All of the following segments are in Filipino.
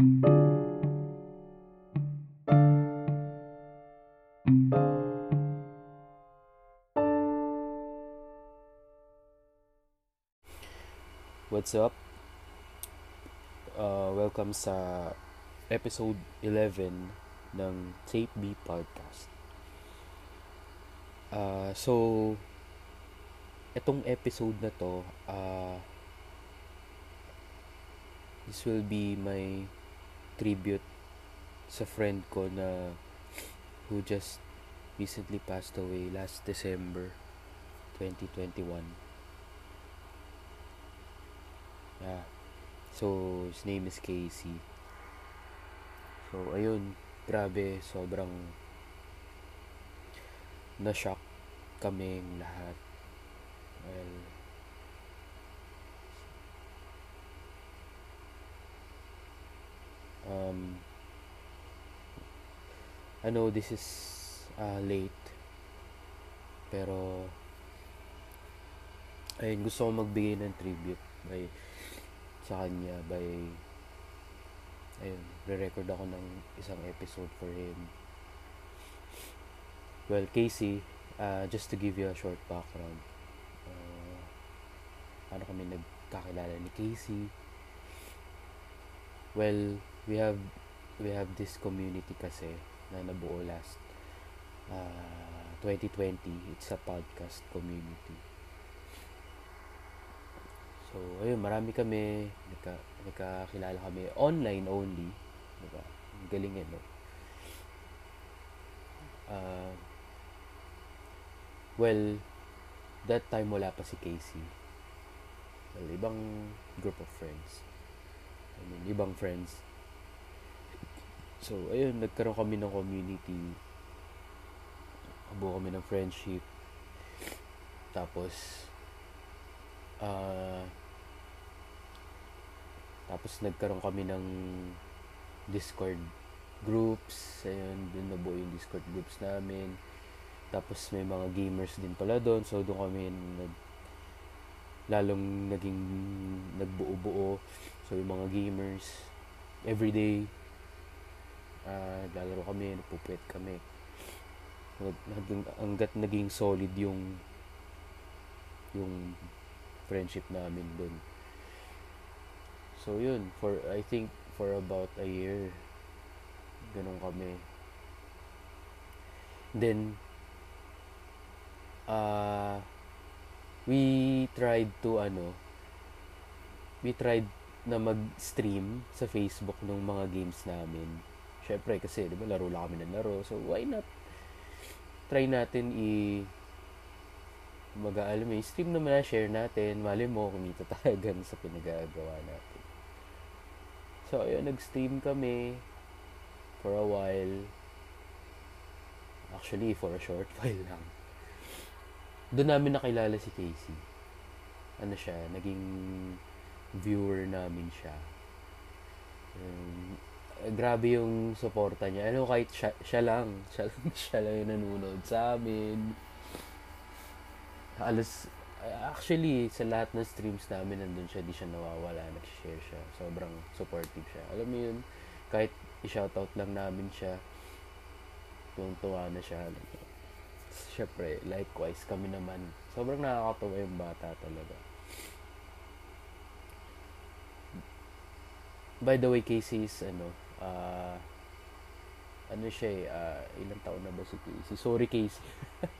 What's up? Uh, welcome sa episode 11 ng Tape B Podcast. Uh, so, itong episode na to, uh, this will be my tribute sa friend ko na who just recently passed away last December 2021. Yeah. So, his name is Casey. So, ayun. Grabe, sobrang na-shock kaming lahat. Well, um, I know this is uh, late, pero ayun, gusto ko magbigay ng tribute by sa kanya by ayun, re-record ako ng isang episode for him. Well, Casey, uh, just to give you a short background, uh, ano kami nagkakilala ni Casey? Well, we have we have this community kasi na nabuo last uh, 2020. It's a podcast community So, ayun, marami kami, nagka, nagkakilala kami online only. Diba? Galing yan, no? Uh, well, that time wala pa si Casey. Well, ibang group of friends. I mean, ibang friends. So, ayun, nagkaroon kami ng community. Abuo kami ng friendship. Tapos, uh, tapos nagkaroon kami ng Discord groups. Ayun, dun nabuo yung Discord groups namin. Tapos may mga gamers din pala doon. So doon kami nag lalong naging nagbuo-buo. So yung mga gamers everyday uh, lalaro kami, nagpupwet kami. Hanggang, hanggat naging solid yung yung friendship namin doon. So yun, for I think for about a year ganun kami. Then uh we tried to ano we tried na mag-stream sa Facebook ng mga games namin. Syempre kasi 'di ba laro lang kami ng laro. So why not try natin i mag alam mo, stream naman na share natin. Mali mo, kumita tayo gan sa pinagagawa natin. So, ayun, nag-stream kami for a while. Actually, for a short while lang. Doon namin nakilala si Casey. Ano siya, naging viewer namin siya. Um, grabe yung suporta niya. Ano, kahit siya, siya lang. Siya lang, siya lang yung nanonood sa amin. Alas, actually, sa lahat ng streams namin, nandun siya, di siya nawawala, nag-share siya. Sobrang supportive siya. Alam mo yun, kahit i-shoutout lang namin siya, tuwang-tuwa na siya. Siyempre, likewise, kami naman. Sobrang nakakatawa yung bata talaga. By the way, Casey is, ano, uh, ano siya eh, uh, ilang taon na ba si Casey? Sorry, Casey.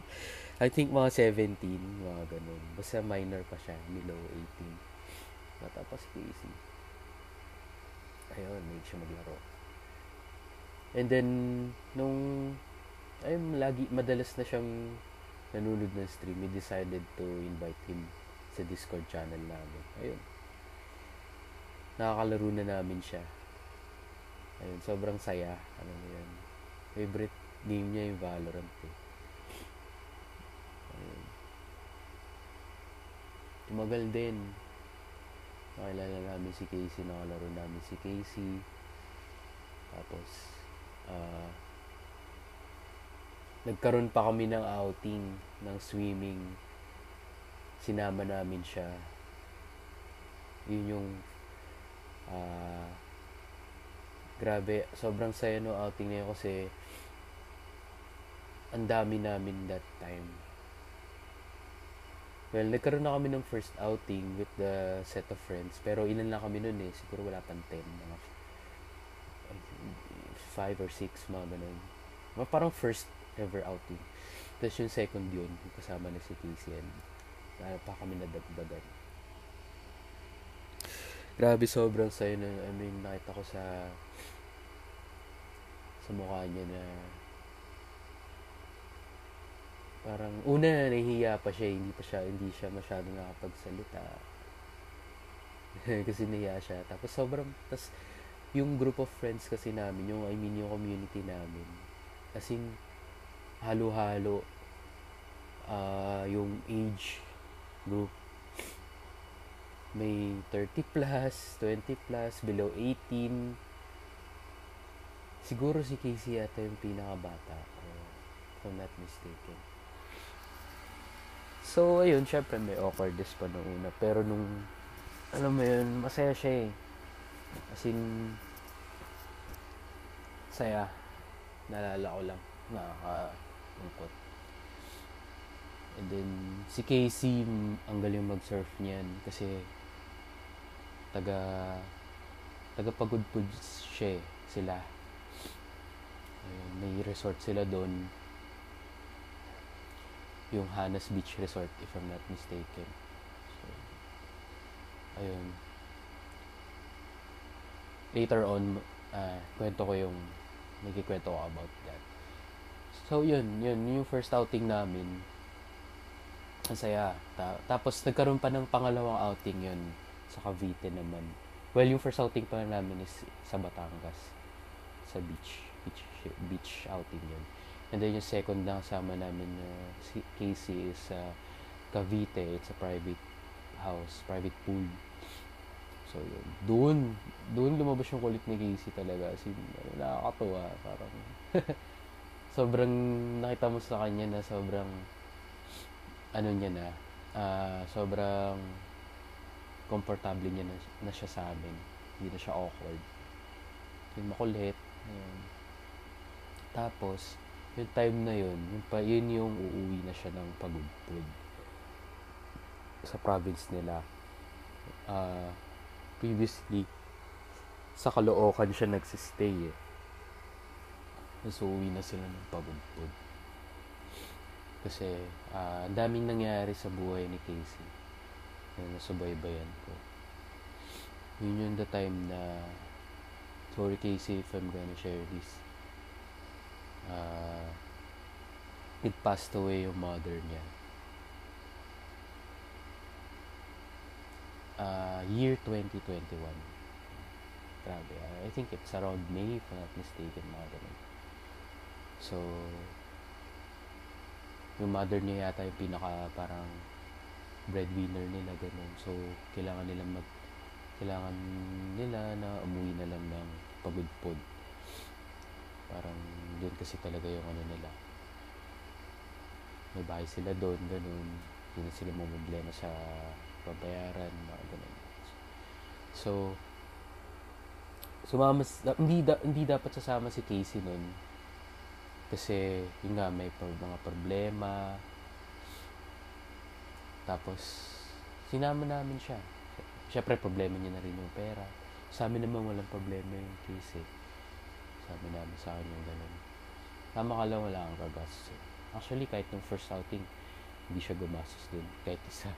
I think mga 17, mga ganun. Basta minor pa siya, below 18. Bata pa si Casey. Ayun, may siya maglaro. And then, nung, ayun, lagi, madalas na siyang nanonood ng stream, we decided to invite him sa Discord channel namin. Ayun. Nakakalaro na namin siya. Ayun, sobrang saya. Ano mo yan. Favorite game niya yung Valorant eh. tumagal din nakilala namin si Casey nakalaro namin si Casey tapos uh, nagkaroon pa kami ng outing ng swimming sinama namin siya yun yung uh, grabe, sobrang saya no outing yun kasi ang dami namin that time. Well, nagkaroon na kami ng first outing with the set of friends. Pero ilan lang kami nun eh. Siguro wala pang 10. Mga 5 or 6, mga ganun. Mga parang first ever outing. Tapos yung second yun, kasama na si Casey and uh, pa kami nadagdagan. Grabe, sobrang sayo na, I mean, nakita ko sa sa mukha niya na parang una nahihiya pa siya hindi pa siya hindi siya masyadong nakapagsalita. Kasi nahiya siya. Tapos sobrang tas yung group of friends kasi namin yung I mean yung community namin as in halo-halo uh, yung age group. May 30 plus 20 plus below 18 siguro si Casey yata yung pinakabata if I'm not mistaken So, ayun, syempre may awkwardness pa nung una. Pero nung, alam mo yun, masaya siya eh. As in, saya. Naalala ko lang. Nakakalungkot. And then, si Casey, ang galing mag-surf niyan. Kasi, taga, taga pagudpud siya eh, sila. May resort sila doon yung Hanas Beach Resort if I'm not mistaken. So, ayun. Later on, uh, kwento ko yung nagkikwento ko about that. So, yun, yun, yung first outing namin. Ang saya. Ta- tapos, nagkaroon pa ng pangalawang outing yun sa Cavite naman. Well, yung first outing pa namin is sa Batangas. Sa beach. Beach, beach outing yun. And then yung second na kasama namin na uh, si Casey is uh, Cavite. It's a private house, private pool. So yun. Doon, doon lumabas yung kulit ni Casey talaga. Kasi nakakatuwa. Parang sobrang nakita mo sa kanya na sobrang ano niya na uh, sobrang komportable niya na, na siya sa amin. Hindi na siya awkward. Yung makulit. Ayun. Tapos, yung time na yun, yung, pa, yun yung uuwi na siya ng pagudpud sa province nila. Uh, previously, sa Caloocan siya nagsistay eh. So, uuwi na sila ng pagudpud. Kasi, uh, ang daming nangyari sa buhay ni Casey na nasubaybayan ko. Yun yung the time na sorry Casey if I'm gonna share this uh, it passed away yung mother niya. Uh, year 2021. Grabe. I think it's around May, if I'm not mistaken, mga ganun. So, yung mother niya yata yung pinaka parang breadwinner nila, ganun. So, kailangan nila mag kailangan nila na umuwi na lang ng pagudpod Parang doon kasi talaga yung ano nila. May bahay sila doon, ganun. Hindi na sila problema sa pabayaran, mga ganun. So, sumama, hindi, da, hindi dapat sasama si Casey noon. Kasi, yun nga, may mga problema. Tapos, sinama namin siya. Siyempre, problema niya na rin yung pera. Sa amin naman walang problema yung Casey. Sabi namin sa akin yung ganun. Tama ka lang wala kang gagastos. Actually, kahit nung first outing, hindi siya gumastos din. Kahit isa.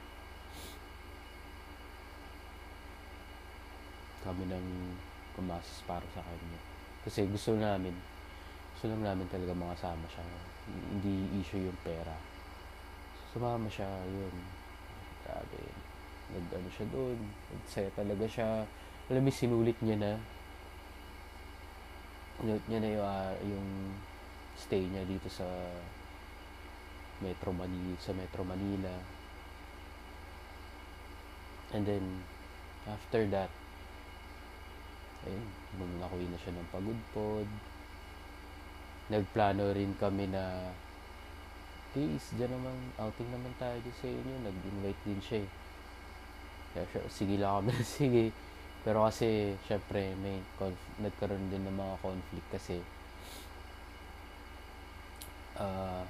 Kami nang gumastos para sa kanya. Kasi gusto namin, gusto lang namin talaga mga sama siya. Hindi issue yung pera. Sumama siya, yun. Grabe. Nag-ano siya doon. Nagsaya talaga siya. Alam mo, sinulit niya na note niya na yung, uh, yung stay niya dito sa Metro Manila, sa Metro Manila. And then, after that, ayun, bumakuwi na siya ng pagudpod. Nagplano rin kami na, please, dyan naman, outing naman tayo sa inyo. Nag-invite din siya eh. Kaya sige lang kami, sige. Pero kasi, syempre, may conf- nagkaroon din ng mga conflict kasi uh,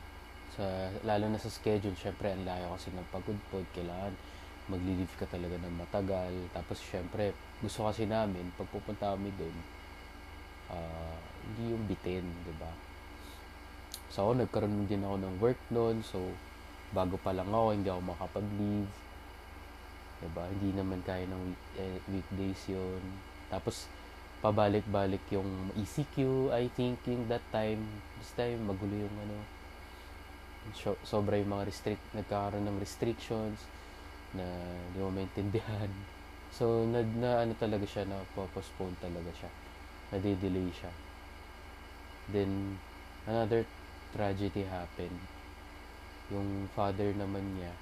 sa, lalo na sa schedule, syempre, ang layo kasi ng pagudpod, kailangan magli-leave ka talaga ng matagal. Tapos, syempre, gusto kasi namin, pag pupunta kami doon, uh, hindi yung bitin, di ba? So, ako, nagkaroon din ako ng work noon. So, bago pa lang ako, hindi ako makapag-leave. Diba? Hindi naman kaya ng week, eh, weekdays yon Tapos, pabalik-balik yung ECQ, I think, yung that time. This time, magulo yung ano, so, sobra yung mga restrict, nagkakaroon ng restrictions na hindi mo maintindihan. So, na, na ano talaga siya, na postpone talaga siya. Na-delay siya. Then, another tragedy happened. Yung father naman niya,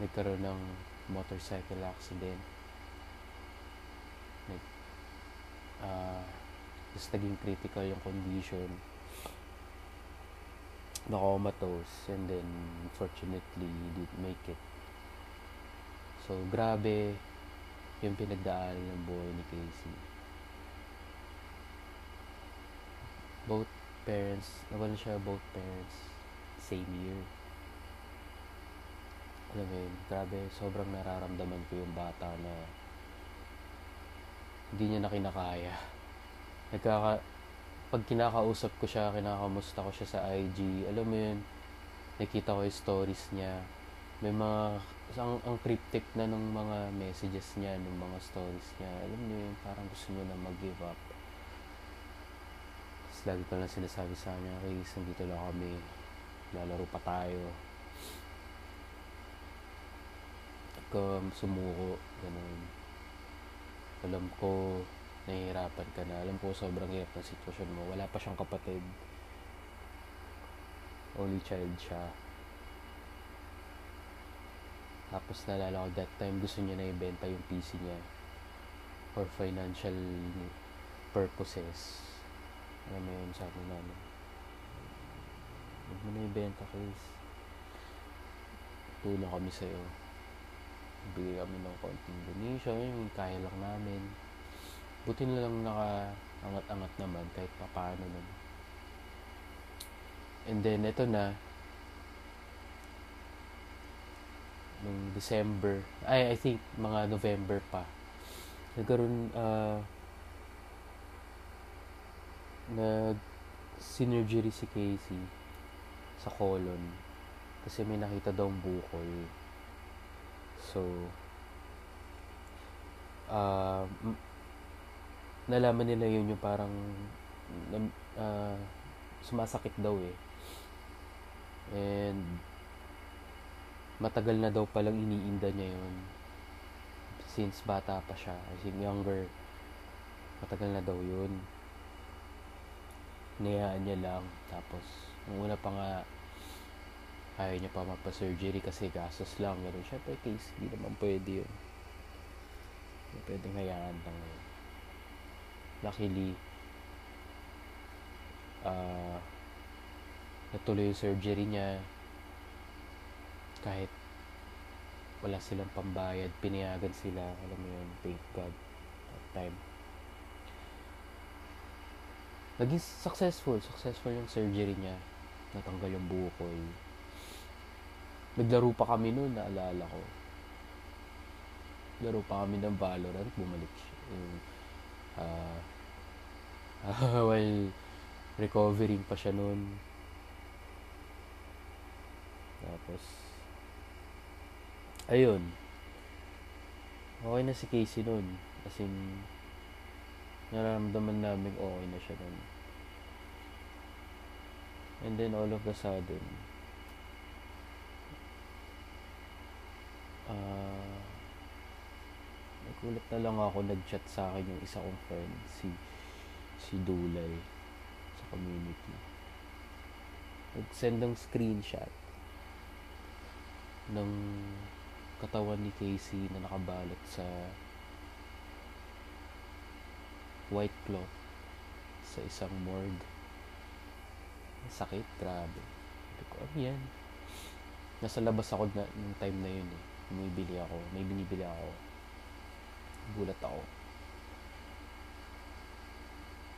nagkaroon ng motorcycle accident. Nag, uh, just naging critical yung condition. Naka-comatose and then unfortunately didn't make it. So, grabe yung pinagdaan ng buhay ni Casey. Both parents, nawalan siya both parents same year alam mo yun, grabe, sobrang nararamdaman ko yung bata na hindi niya na kinakaya. Nagkaka, pag kinakausap ko siya, kinakamusta ko siya sa IG, alam mo yun, nakita ko yung stories niya. May mga, ang, ang cryptic na ng mga messages niya, ng mga stories niya. Alam mo yun, parang gusto niya na mag-give up. Tapos lagi ko lang sinasabi sa kanya, Chris, nandito lang kami, lalaro pa tayo ka sumuko, ganun. Alam ko, nahihirapan ka na. Alam ko, sobrang hirap ng sitwasyon mo. Wala pa siyang kapatid. Only child siya. Tapos nalala ko that time gusto niya na ibenta yung PC niya for financial purposes. Alam mo yun, sabi namin. Huwag mo na ibenta, Chris. Tulong kami sa'yo bigay kami ng konting donation, yung kaya lang namin. Buti na lang naka angat-angat naman kahit pa paano naman. And then, ito na, nung December, ay, I think, mga November pa, nagkaroon, uh, nag synergery si Casey sa colon kasi may nakita daw bukol So, uh, nalaman nila yun yung parang uh, sumasakit daw eh. And matagal na daw palang iniinda niya yun. Since bata pa siya, as in younger, matagal na daw yun. Niyaan niya lang. Tapos, nung una pa nga, ayaw niya pa magpa-surgery kasi gastos lang. Pero syempre case, hindi naman pwede yun. Hindi pwedeng hayaan lang yun. Luckily, uh, natuloy yung surgery niya kahit wala silang pambayad, pinayagan sila, alam mo yun, thank God, that time. Naging successful, successful yung surgery niya. Natanggal yung bukol Naglaro pa kami noon, naalala ko. Laro pa kami ng Valorant, bumalik siya. Yung, uh, while recovering pa siya noon. Tapos, ayun. Okay na si Casey noon. As in, nararamdaman namin okay na siya noon. And then all of a sudden, uh, nagulat na lang ako nag-chat sa akin yung isa kong friend si si Dulay sa community. Nag-send ng screenshot ng katawan ni Casey na nakabalot sa white cloth sa isang morgue. Sakit grabe. Sabi ano yan? Nasa labas ako na, ng time na yun eh bumibili ako, may binibili ako. Gulat ako.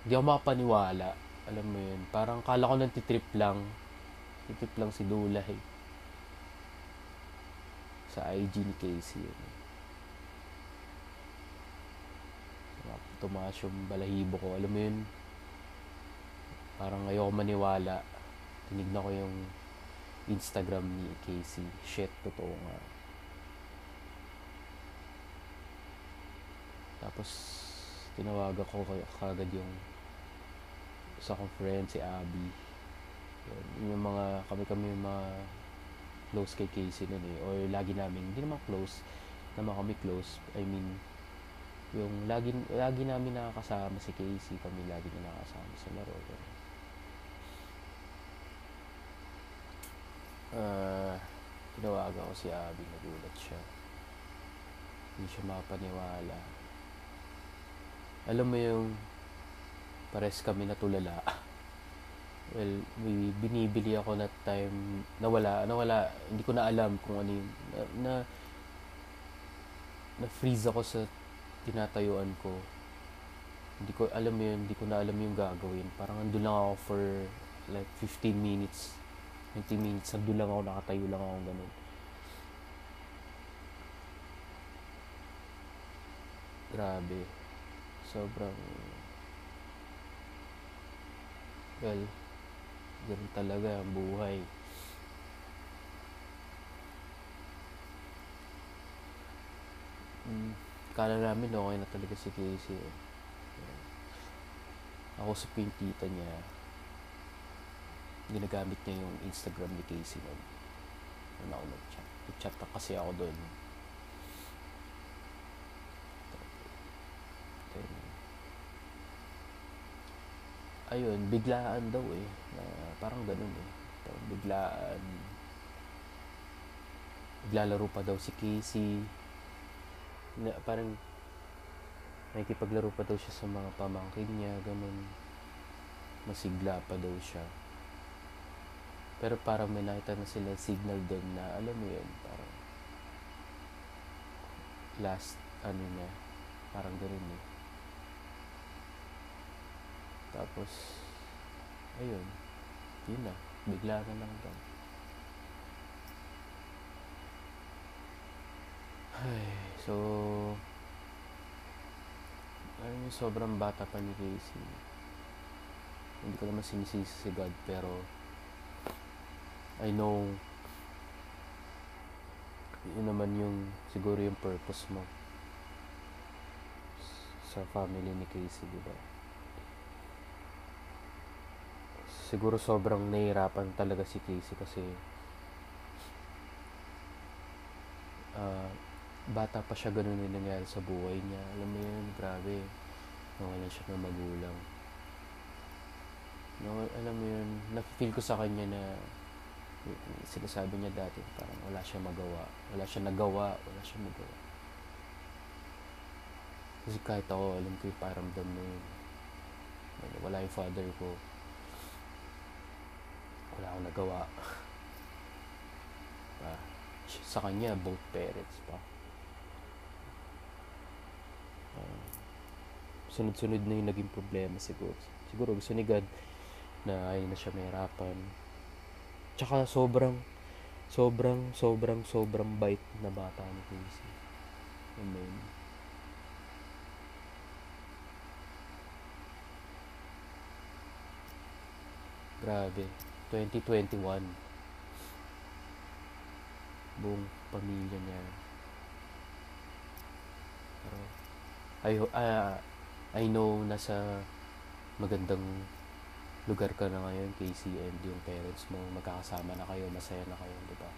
hindi ako makapaniwala. Alam mo yun, parang kala ko nang titrip lang. Titrip lang si Dula eh. Sa IG ni Casey yun. Tumaas yung balahibo ko. Alam mo yun, parang ayoko maniwala. Tinignan ko yung Instagram ni Casey. Shit, totoo nga. Tapos, tinawagan ko kagad yung isa kong friend, si Abby. Yun, yung mga, kami-kami yung mga close kay Casey nun eh. Or lagi namin, hindi naman close, naman kami close. I mean, yung lagi, lagi namin nakakasama si Casey, kami lagi na nakakasama sa laro. Uh, tinawagan ko si Abby, nagulat siya. Hindi siya mapaniwala. Alam mo yung pares kami natulala. well, may binibili ako na time nawala, nawala, hindi ko na alam kung ano yung, na, na, na freeze ako sa tinatayuan ko. Hindi ko alam yun, hindi ko na alam yung gagawin. Parang andun lang ako for like 15 minutes 20 minutes, nandun lang ako, nakatayo lang ako ganun. Grabe. Sobrang, well, ganun talaga ang buhay. Mm, kala namin okay na talaga si Casey. Eh. Ako sa yung tita niya, ginagamit niya yung Instagram ni Casey noon. Noon ako nag-chat. Nag-chat na kasi ako doon. Then, ayun, biglaan daw eh. Na parang ganun eh. Biglaan. Naglalaro pa daw si Casey. Na, parang nakikipaglaro pa daw siya sa mga pamangkin niya, ganun. Masigla pa daw siya. Pero parang may nakita na sila signal doon na alam mo yun, parang last ano niya, parang ganoon eh. Tapos, ayun, yun na, bigla na lang daw. Ay, so, ayun, sobrang bata pa ni Casey. Hindi ko naman sinisisi si God, pero I know yun naman yung siguro yung purpose mo sa family ni Casey, di ba? Siguro sobrang nahihirapan talaga si Casey kasi uh, bata pa siya ganun yung nangyari sa buhay niya. Alam mo yun, grabe. Nawalan siya ng magulang. No, alam mo yun, na-feel ko sa kanya na sinasabi niya dati parang wala siya magawa wala siya nagawa wala siya magawa kasi kahit ako alam ko yung paramdam na yun wala yung father ko wala akong nagawa pa sa kanya both parents pa uh, sunod-sunod na yung naging problema siguro siguro gusto ni God na ay na siya mahirapan Tsaka sobrang, sobrang, sobrang, sobrang bite na bata ni Casey. Amen. Grabe. 2021. Buong pamilya niya. Pero, I, uh, I know nasa magandang lugar ka na ngayon, Casey, and yung parents mo, magkakasama na kayo, masaya na kayo, di ba?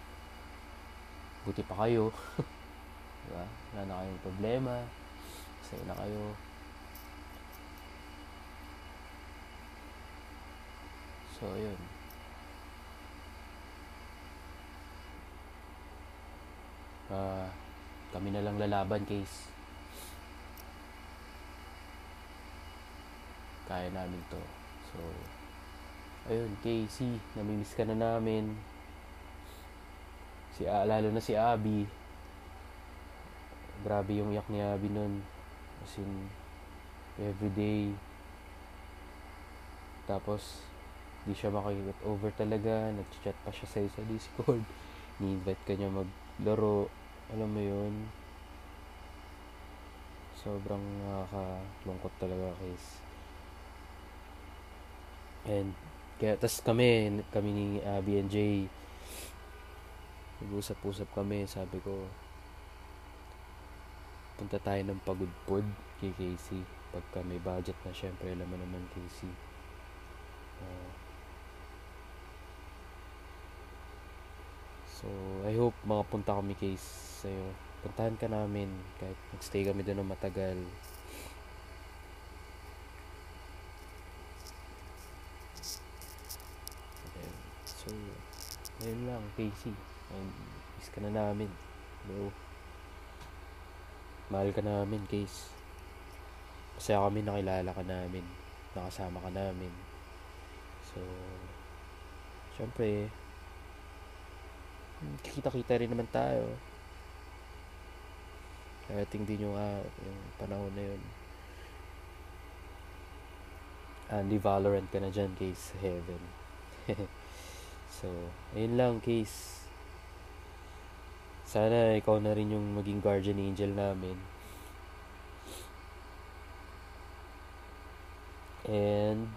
Buti pa kayo. di ba? Wala na kayong problema. Masaya na kayo. So, yun. Uh, kami na lang lalaban, case. Kaya namin to. So, ayun, Casey, namimiss ka na namin. Si, lalo na si Abby. Grabe yung iyak ni Abby nun. As in, everyday, Tapos, di siya makikot over talaga. Nag-chat pa siya sa Discord. Ni-invite ka niya maglaro. Alam mo yun. Sobrang nakakalungkot talaga, guys. And, kaya, tas kami, kami ni Abby and Jay, nag-usap-usap kami, sabi ko, punta tayo ng pagudpod kay Casey. Pagka may budget na, syempre, alam mo naman, Casey. Uh, so, I hope makapunta kami, Case, sa'yo. Puntahan ka namin, kahit magstay kami doon ng matagal. So, ayun lang, Casey. Um, miss ka na namin, bro. Mahal ka namin, Case. Masaya kami nakilala ka namin. Nakasama ka namin. So, syempre, kikita-kita rin naman tayo. Kaya hindi nyo nga yung panahon na yun. Andy Valorant ka na dyan, Case. Heaven. So, ayun lang, case. Sana ikaw na rin yung maging guardian angel namin. And,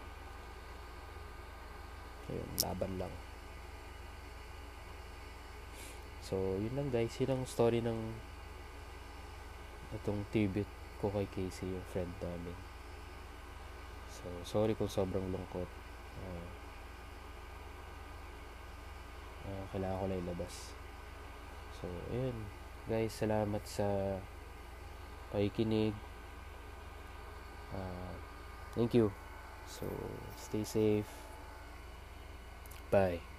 ayun, laban lang. So, yun lang guys. Yun ang story ng itong tribute ko kay Casey, yung friend namin. So, sorry kung sobrang lungkot. Uh, uh, kailangan ko lang ilabas. So ayun. Guys salamat sa pakikinig. Uh, thank you. So stay safe. Bye